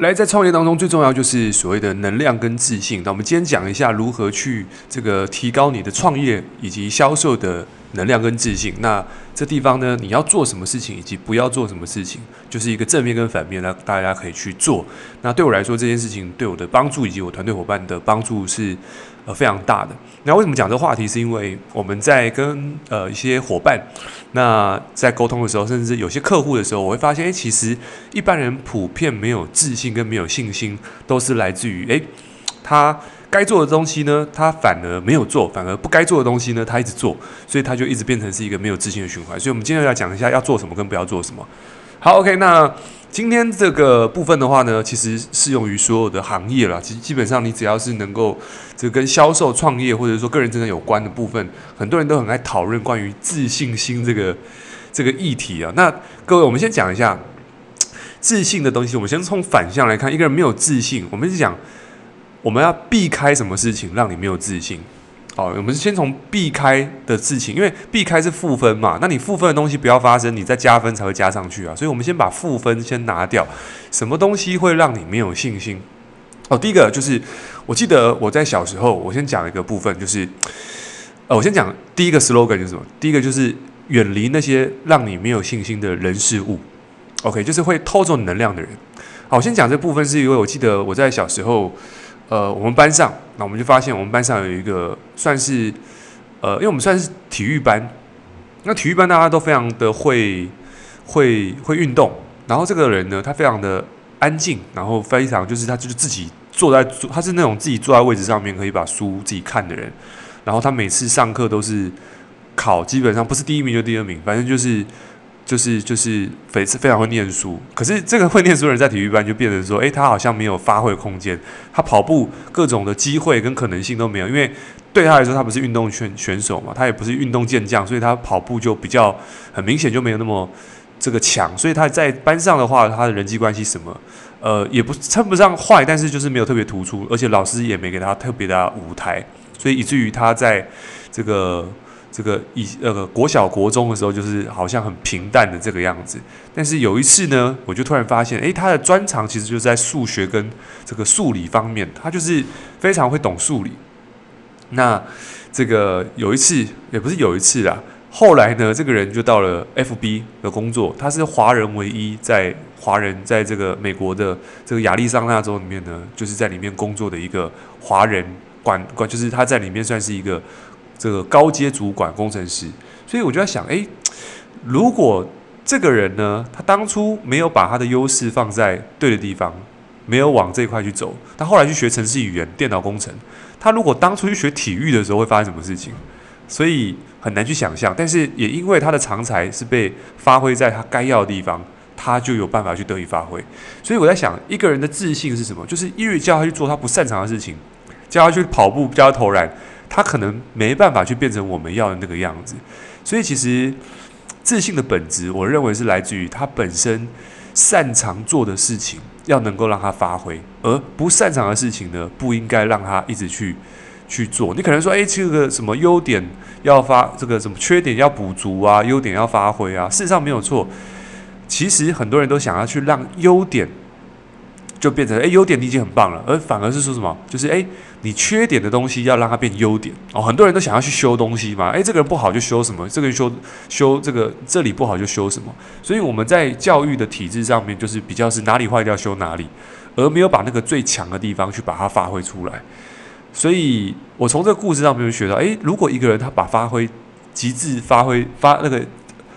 来，在创业当中最重要就是所谓的能量跟自信。那我们今天讲一下如何去这个提高你的创业以及销售的能量跟自信。那这地方呢，你要做什么事情，以及不要做什么事情，就是一个正面跟反面，那大家可以去做。那对我来说，这件事情对我的帮助以及我团队伙伴的帮助是呃非常大的。那为什么讲这个话题？是因为我们在跟呃一些伙伴，那在沟通的时候，甚至有些客户的时候，我会发现，诶，其实一般人普遍没有自信跟没有信心，都是来自于诶他。该做的东西呢，他反而没有做；反而不该做的东西呢，他一直做，所以他就一直变成是一个没有自信的循环。所以，我们今天要讲一下要做什么跟不要做什么。好，OK，那今天这个部分的话呢，其实适用于所有的行业了。其实基本上，你只要是能够这跟销售、创业或者说个人真的有关的部分，很多人都很爱讨论关于自信心这个这个议题啊。那各位，我们先讲一下自信的东西。我们先从反向来看，一个人没有自信，我们是讲。我们要避开什么事情让你没有自信？好，我们先从避开的事情，因为避开是负分嘛，那你负分的东西不要发生，你再加分才会加上去啊。所以我们先把负分先拿掉。什么东西会让你没有信心？哦，第一个就是，我记得我在小时候，我先讲一个部分，就是，呃，我先讲第一个 slogan 就是什么？第一个就是远离那些让你没有信心的人事物。OK，就是会偷走能量的人。好，我先讲这部分，是因为我记得我在小时候。呃，我们班上，那我们就发现我们班上有一个算是，呃，因为我们算是体育班，那体育班大家都非常的会会会运动，然后这个人呢，他非常的安静，然后非常就是他就是自己坐在，他是那种自己坐在位置上面可以把书自己看的人，然后他每次上课都是考，基本上不是第一名就第二名，反正就是。就是就是非非常会念书，可是这个会念书的人在体育班就变成说，诶，他好像没有发挥空间，他跑步各种的机会跟可能性都没有，因为对他来说，他不是运动选选手嘛，他也不是运动健将，所以他跑步就比较很明显就没有那么这个强，所以他在班上的话，他的人际关系什么，呃，也不称不上坏，但是就是没有特别突出，而且老师也没给他特别的舞台，所以以至于他在这个。这个以那个国小国中的时候，就是好像很平淡的这个样子。但是有一次呢，我就突然发现，诶，他的专长其实就是在数学跟这个数理方面，他就是非常会懂数理。那这个有一次，也不是有一次啦，后来呢，这个人就到了 FB 的工作，他是华人唯一在华人在这个美国的这个亚利桑那州里面呢，就是在里面工作的一个华人管管，就是他在里面算是一个。这个高阶主管工程师，所以我就在想，诶，如果这个人呢，他当初没有把他的优势放在对的地方，没有往这一块去走，他后来去学程式语言、电脑工程，他如果当初去学体育的时候会发生什么事情？所以很难去想象。但是也因为他的长才是被发挥在他该要的地方，他就有办法去得以发挥。所以我在想，一个人的自信是什么？就是因为叫他去做他不擅长的事情，叫他去跑步，叫他投篮。他可能没办法去变成我们要的那个样子，所以其实自信的本质，我认为是来自于他本身擅长做的事情，要能够让他发挥，而不擅长的事情呢，不应该让他一直去去做。你可能说，诶，这个什么优点要发，这个什么缺点要补足啊，优点要发挥啊，事实上没有错。其实很多人都想要去让优点。就变成诶，优点你已经很棒了，而反而是说什么？就是诶，你缺点的东西要让它变优点哦。很多人都想要去修东西嘛，诶，这个人不好就修什么，这个人修修这个这里不好就修什么。所以我们在教育的体制上面，就是比较是哪里坏掉修哪里，而没有把那个最强的地方去把它发挥出来。所以我从这个故事上面就学到，诶，如果一个人他把发挥极致发挥发那个。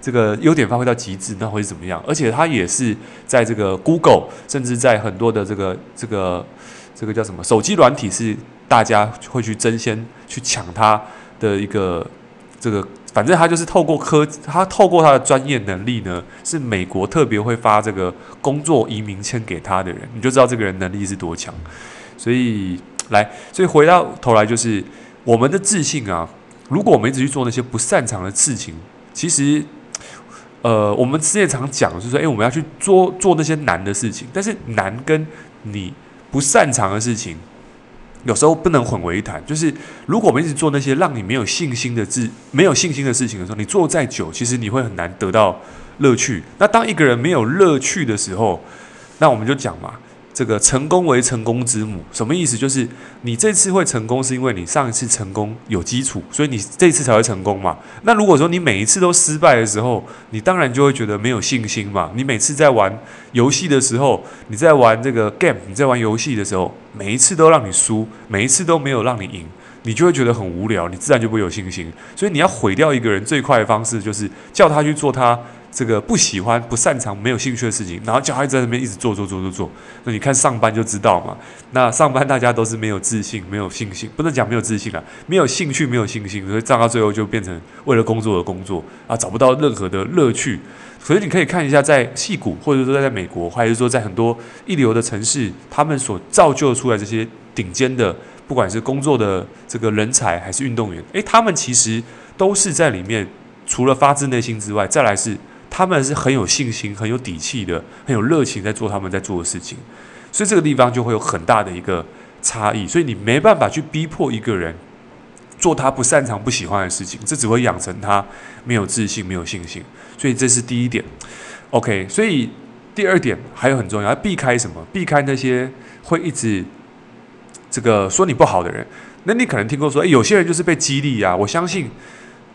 这个优点发挥到极致，那会是怎么样？而且他也是在这个 Google，甚至在很多的这个这个这个叫什么手机软体，是大家会去争先去抢他的一个这个，反正他就是透过科，他透过他的专业能力呢，是美国特别会发这个工作移民签给他的人，你就知道这个人能力是多强。所以来，所以回到头来就是我们的自信啊，如果我们一直去做那些不擅长的事情，其实。呃，我们之前常讲，就是说，诶，我们要去做做那些难的事情，但是难跟你不擅长的事情，有时候不能混为一谈。就是如果我们一直做那些让你没有信心的事、没有信心的事情的时候，你做再久，其实你会很难得到乐趣。那当一个人没有乐趣的时候，那我们就讲嘛，这个成功为成功之母，什么意思？就是你这次会成功，是因为你上一次成功有基础，所以你这次才会成功嘛。那如果说你每一次都失败的时候，你当然就会觉得没有信心嘛。你每次在玩游戏的时候，你在玩这个 game，你在玩游戏的时候，每一次都让你输，每一次都没有让你赢。你就会觉得很无聊，你自然就不会有信心。所以你要毁掉一个人最快的方式，就是叫他去做他这个不喜欢、不擅长、没有兴趣的事情，然后叫他在那边一直做做做做做。那你看上班就知道嘛。那上班大家都是没有自信、没有信心，不能讲没有自信啊，没有兴趣、没有信心，所以站到最后就变成为了工作而工作啊，找不到任何的乐趣。所以你可以看一下，在戏谷，或者说在美国，还是说在很多一流的城市，他们所造就出来这些顶尖的。不管是工作的这个人才还是运动员，诶，他们其实都是在里面，除了发自内心之外，再来是他们是很有信心、很有底气的，很有热情在做他们在做的事情，所以这个地方就会有很大的一个差异。所以你没办法去逼迫一个人做他不擅长、不喜欢的事情，这只会养成他没有自信、没有信心。所以这是第一点。OK，所以第二点还有很重要，要避开什么？避开那些会一直。这个说你不好的人，那你可能听过说，诶，有些人就是被激励啊。我相信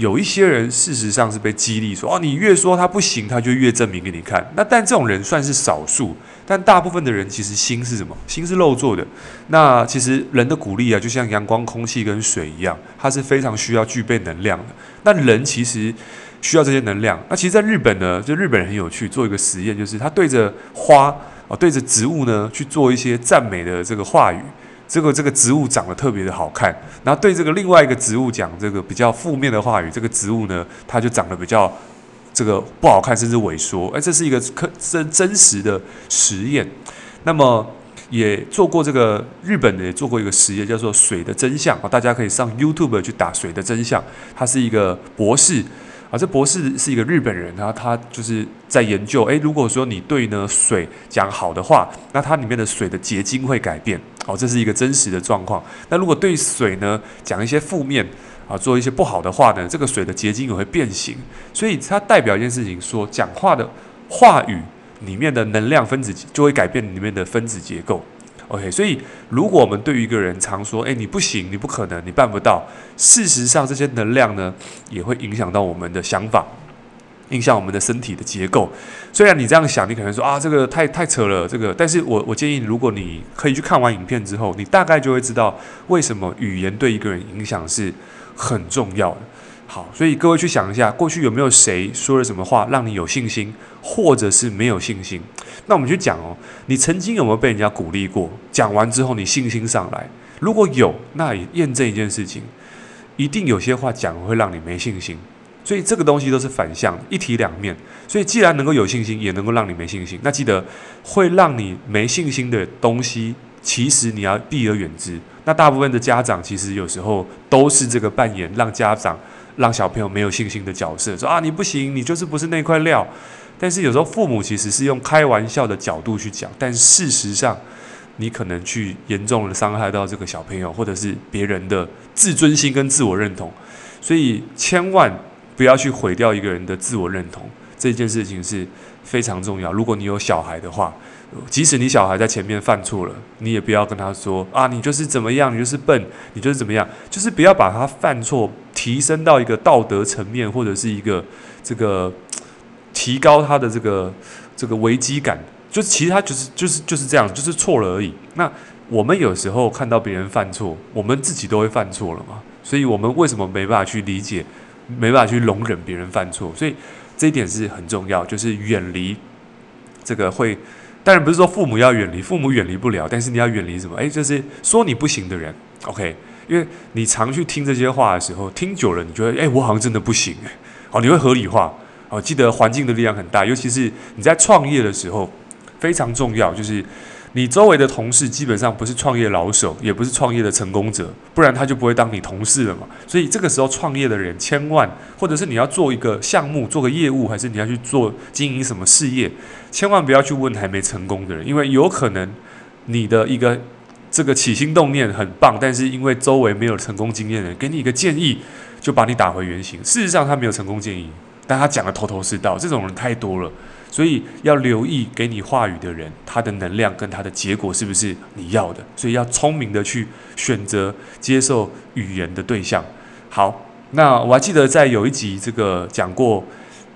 有一些人事实上是被激励，说哦，你越说他不行，他就越证明给你看。那但这种人算是少数，但大部分的人其实心是什么？心是肉做的。那其实人的鼓励啊，就像阳光、空气跟水一样，它是非常需要具备能量的。那人其实需要这些能量。那其实，在日本呢，就日本人很有趣，做一个实验，就是他对着花哦，对着植物呢去做一些赞美的这个话语。这个这个植物长得特别的好看，然后对这个另外一个植物讲这个比较负面的话语，这个植物呢，它就长得比较这个不好看，甚至萎缩。哎，这是一个可真真实的实验。那么也做过这个日本的也做过一个实验，叫做“水的真相”啊，大家可以上 YouTube 去打“水的真相”，他是一个博士。啊，这博士是一个日本人，然后他就是在研究，诶，如果说你对呢水讲好的话，那它里面的水的结晶会改变，哦，这是一个真实的状况。那如果对水呢讲一些负面啊，做一些不好的话呢，这个水的结晶也会变形。所以它代表一件事情说，说讲话的话语里面的能量分子就会改变里面的分子结构。OK，所以如果我们对于一个人常说“诶，你不行，你不可能，你办不到”，事实上这些能量呢，也会影响到我们的想法，影响我们的身体的结构。虽然你这样想，你可能说啊，这个太太扯了，这个。但是我我建议，如果你可以去看完影片之后，你大概就会知道为什么语言对一个人影响是很重要的。好，所以各位去想一下，过去有没有谁说了什么话让你有信心，或者是没有信心？那我们去讲哦，你曾经有没有被人家鼓励过？讲完之后你信心上来，如果有，那也验证一件事情，一定有些话讲会让你没信心。所以这个东西都是反向，一体两面。所以既然能够有信心，也能够让你没信心，那记得会让你没信心的东西，其实你要避而远之。那大部分的家长其实有时候都是这个扮演让家长。让小朋友没有信心的角色，说啊，你不行，你就是不是那块料。但是有时候父母其实是用开玩笑的角度去讲，但事实上你可能去严重的伤害到这个小朋友或者是别人的自尊心跟自我认同。所以千万不要去毁掉一个人的自我认同，这件事情是非常重要。如果你有小孩的话，即使你小孩在前面犯错了，你也不要跟他说啊，你就是怎么样，你就是笨，你就是怎么样，就是不要把他犯错。提升到一个道德层面，或者是一个这个提高他的这个这个危机感，就其实他就是就是就是这样，就是错了而已。那我们有时候看到别人犯错，我们自己都会犯错了嘛，所以我们为什么没办法去理解，没办法去容忍别人犯错？所以这一点是很重要，就是远离这个会。当然不是说父母要远离，父母远离不了，但是你要远离什么？诶，就是说你不行的人，OK。因为你常去听这些话的时候，听久了，你觉得，诶，我好像真的不行，诶，好，你会合理化，好，记得环境的力量很大，尤其是你在创业的时候，非常重要，就是你周围的同事基本上不是创业老手，也不是创业的成功者，不然他就不会当你同事了嘛。所以这个时候创业的人，千万，或者是你要做一个项目，做个业务，还是你要去做经营什么事业，千万不要去问还没成功的人，因为有可能你的一个。这个起心动念很棒，但是因为周围没有成功经验的人给你一个建议，就把你打回原形。事实上他没有成功建议，但他讲的头头是道。这种人太多了，所以要留意给你话语的人，他的能量跟他的结果是不是你要的，所以要聪明的去选择接受语言的对象。好，那我还记得在有一集这个讲过，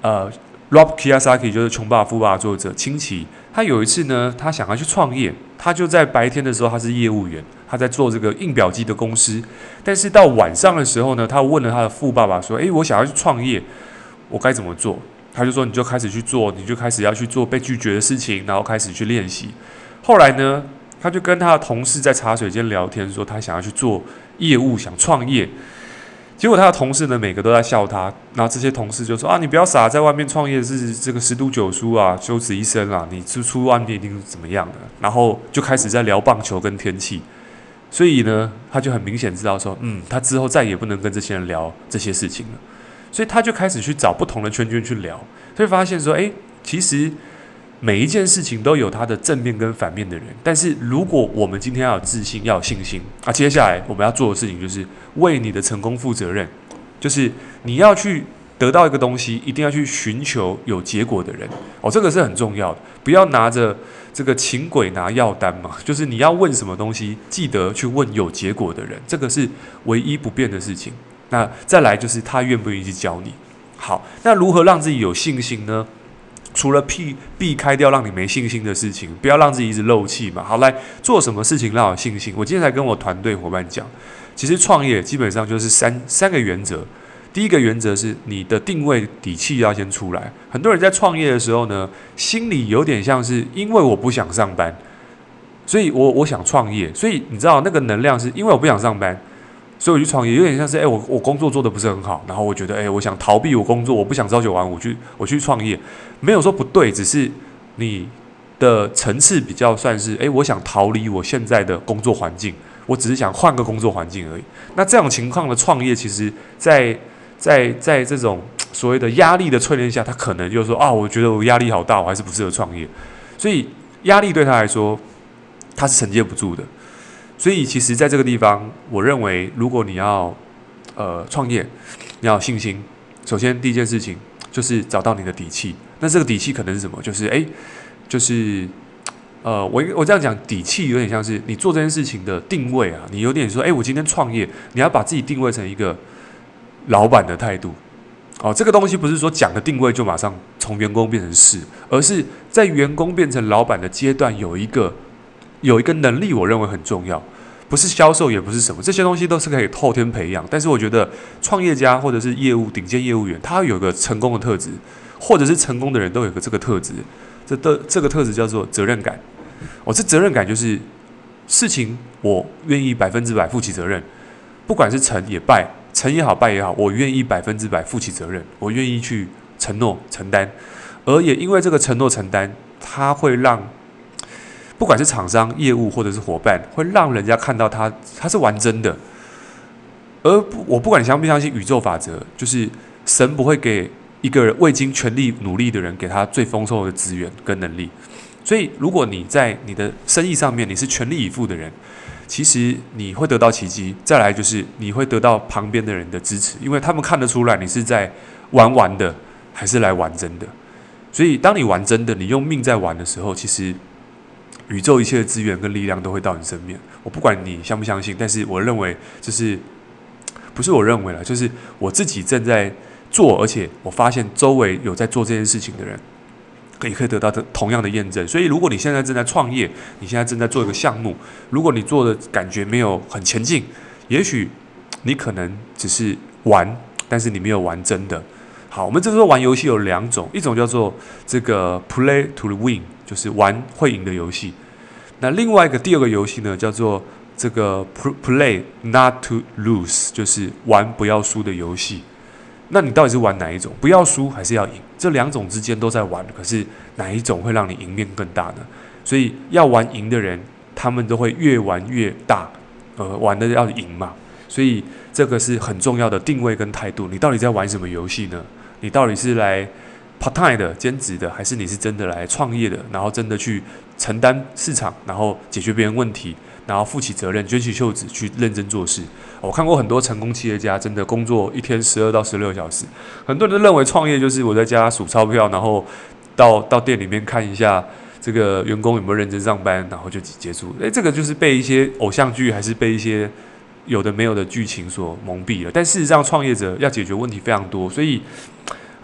呃，Rob Kiyosaki 就是《穷爸爸富爸爸》作者清崎，他有一次呢，他想要去创业，他就在白天的时候他是业务员，他在做这个印表机的公司，但是到晚上的时候呢，他问了他的富爸爸说：“诶，我想要去创业，我该怎么做？”他就说：“你就开始去做，你就开始要去做被拒绝的事情，然后开始去练习。”后来呢，他就跟他的同事在茶水间聊天，说他想要去做业务，想创业。结果他的同事呢，每个都在笑他。然后这些同事就说：“啊，你不要傻，在外面创业是这个十赌九输啊，九死一生啊，你出出外面一定是怎么样的。”然后就开始在聊棒球跟天气。所以呢，他就很明显知道说：“嗯，他之后再也不能跟这些人聊这些事情了。”所以他就开始去找不同的圈圈去聊，所以发现说：“诶，其实。”每一件事情都有它的正面跟反面的人，但是如果我们今天要有自信，要有信心啊，接下来我们要做的事情就是为你的成功负责任，就是你要去得到一个东西，一定要去寻求有结果的人。哦，这个是很重要的，不要拿着这个请鬼拿药单嘛，就是你要问什么东西，记得去问有结果的人，这个是唯一不变的事情。那再来就是他愿不愿意去教你。好，那如何让自己有信心呢？除了避避开掉让你没信心的事情，不要让自己一直漏气嘛。好，来做什么事情让我有信心？我今天才跟我团队伙伴讲，其实创业基本上就是三三个原则。第一个原则是你的定位底气要先出来。很多人在创业的时候呢，心里有点像是因为我不想上班，所以我我想创业。所以你知道那个能量是因为我不想上班。所以我去创业，有点像是哎、我我工作做得不是很好，然后我觉得哎、我想逃避我工作，我不想朝九晚五，去我去创业，没有说不对，只是你的层次比较算是哎、我想逃离我现在的工作环境，我只是想换个工作环境而已。那这种情况的创业，其实在在在这种 所谓的压力的淬炼下，他可能就说啊，我觉得我压力好大，我还是不适合创业。所以压力对他来说，他是承接不住的。所以，其实，在这个地方，我认为，如果你要呃创业，你要有信心。首先，第一件事情就是找到你的底气。那这个底气可能是什么？就是诶，就是呃，我我这样讲，底气有点像是你做这件事情的定位啊。你有点说，诶，我今天创业，你要把自己定位成一个老板的态度。哦，这个东西不是说讲的定位就马上从员工变成是，而是在员工变成老板的阶段有一个。有一个能力，我认为很重要，不是销售，也不是什么，这些东西都是可以后天培养。但是我觉得创业家或者是业务顶尖业务员，他有个成功的特质，或者是成功的人都有个这个特质，这的这个特质叫做责任感。我、哦、这责任感就是事情我愿意百分之百负起责任，不管是成也败，成也好败也好，我愿意百分之百负起责任，我愿意去承诺承担，而也因为这个承诺承担，他会让。不管是厂商、业务或者是伙伴，会让人家看到他他是玩真的。而不，我不管你相不相信宇宙法则，就是神不会给一个人未经全力努力的人给他最丰硕的资源跟能力。所以，如果你在你的生意上面你是全力以赴的人，其实你会得到奇迹。再来就是你会得到旁边的人的支持，因为他们看得出来你是在玩玩的，还是来玩真的。所以，当你玩真的，你用命在玩的时候，其实。宇宙一切的资源跟力量都会到你身边。我不管你相不相信，但是我认为就是不是我认为了，就是我自己正在做，而且我发现周围有在做这件事情的人，可以可以得到的同样的验证。所以，如果你现在正在创业，你现在正在做一个项目，如果你做的感觉没有很前进，也许你可能只是玩，但是你没有玩真的。好，我们这时候玩游戏有两种，一种叫做这个 play to win。就是玩会赢的游戏，那另外一个第二个游戏呢，叫做这个 play not to lose，就是玩不要输的游戏。那你到底是玩哪一种？不要输还是要赢？这两种之间都在玩，可是哪一种会让你赢面更大呢？所以要玩赢的人，他们都会越玩越大，呃，玩的要赢嘛。所以这个是很重要的定位跟态度。你到底在玩什么游戏呢？你到底是来？part time 的兼职的，还是你是真的来创业的，然后真的去承担市场，然后解决别人问题，然后负起责任，卷起袖子去认真做事。我看过很多成功企业家，真的工作一天十二到十六小时。很多人都认为创业就是我在家数钞票，然后到到店里面看一下这个员工有没有认真上班，然后就结束。诶，这个就是被一些偶像剧还是被一些有的没有的剧情所蒙蔽了。但事实上，创业者要解决问题非常多，所以。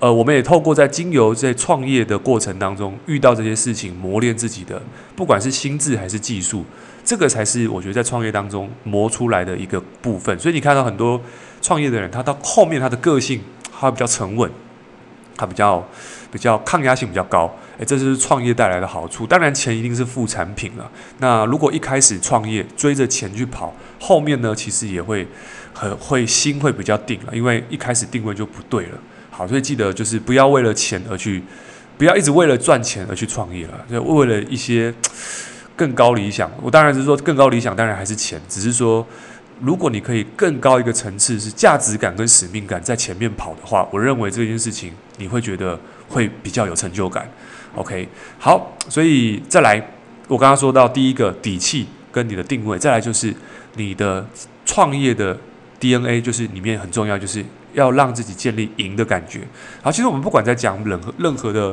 呃，我们也透过在经由在创业的过程当中遇到这些事情，磨练自己的，不管是心智还是技术，这个才是我觉得在创业当中磨出来的一个部分。所以你看到很多创业的人，他到后面他的个性，他比较沉稳，它比较比较抗压性比较高，诶，这就是创业带来的好处。当然，钱一定是副产品了。那如果一开始创业追着钱去跑，后面呢，其实也会很会心会比较定了，因为一开始定位就不对了。好，所以记得就是不要为了钱而去，不要一直为了赚钱而去创业了。就为了一些更高理想，我当然是说更高理想，当然还是钱。只是说，如果你可以更高一个层次，是价值感跟使命感在前面跑的话，我认为这件事情你会觉得会比较有成就感。OK，好，所以再来，我刚刚说到第一个底气跟你的定位，再来就是你的创业的 DNA，就是里面很重要，就是。要让自己建立赢的感觉。好，其实我们不管在讲任何任何的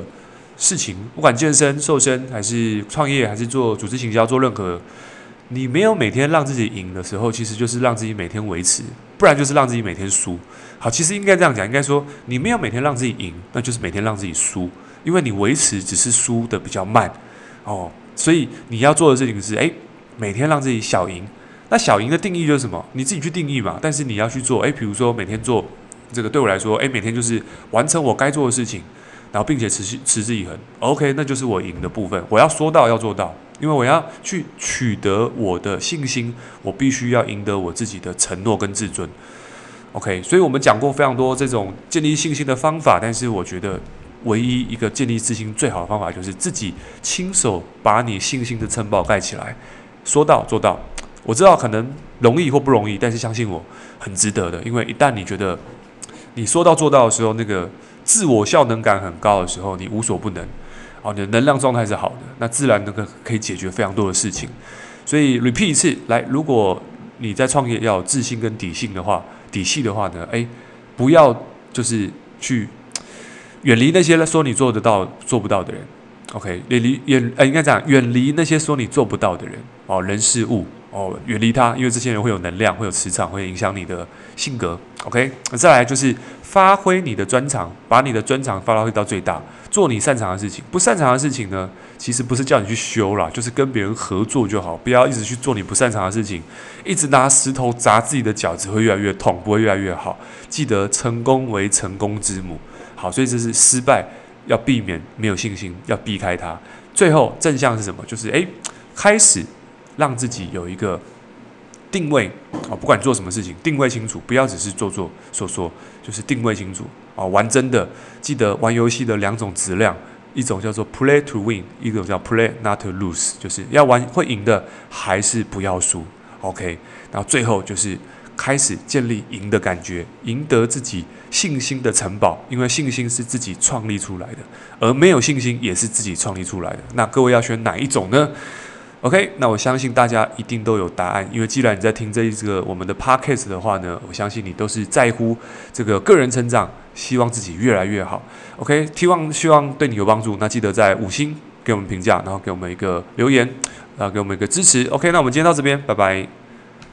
事情，不管健身、瘦身，还是创业，还是做组织行销，做任何，你没有每天让自己赢的时候，其实就是让自己每天维持，不然就是让自己每天输。好，其实应该这样讲，应该说你没有每天让自己赢，那就是每天让自己输，因为你维持只是输得比较慢哦。所以你要做的事情是，诶，每天让自己小赢。那小赢的定义就是什么？你自己去定义嘛。但是你要去做，诶，比如说每天做。这个对我来说，诶，每天就是完成我该做的事情，然后并且持续持之以恒，OK，那就是我赢的部分。我要说到要做到，因为我要去取得我的信心，我必须要赢得我自己的承诺跟自尊。OK，所以我们讲过非常多这种建立信心的方法，但是我觉得唯一一个建立自信最好的方法，就是自己亲手把你信心的城堡盖起来，说到做到。我知道可能容易或不容易，但是相信我，很值得的，因为一旦你觉得。你说到做到的时候，那个自我效能感很高的时候，你无所不能，哦，你的能量状态是好的，那自然那个可以解决非常多的事情。所以 repeat 一次，来，如果你在创业要有自信跟底性的话，底气的话呢，诶，不要就是去远离那些说你做得到做不到的人，OK，远离远呃应该讲远离那些说你做不到的人哦，人事物。哦，远离他，因为这些人会有能量，会有磁场，会影响你的性格。OK，再来就是发挥你的专长，把你的专长发挥到最大，做你擅长的事情。不擅长的事情呢，其实不是叫你去修啦，就是跟别人合作就好，不要一直去做你不擅长的事情，一直拿石头砸自己的脚，只会越来越痛，不会越来越好。记得成功为成功之母。好，所以这是失败要避免，没有信心要避开它。最后正向是什么？就是诶，开始。让自己有一个定位啊，不管做什么事情，定位清楚，不要只是做做说说，就是定位清楚啊。玩真的，记得玩游戏的两种质量，一种叫做 play to win，一种叫 play not to lose，就是要玩会赢的，还是不要输。OK，然后最后就是开始建立赢的感觉，赢得自己信心的城堡，因为信心是自己创立出来的，而没有信心也是自己创立出来的。那各位要选哪一种呢？OK，那我相信大家一定都有答案，因为既然你在听这一个我们的 Podcast 的话呢，我相信你都是在乎这个个人成长，希望自己越来越好。OK，希望希望对你有帮助，那记得在五星给我们评价，然后给我们一个留言，然后，给我们一个支持。OK，那我们今天到这边，拜拜。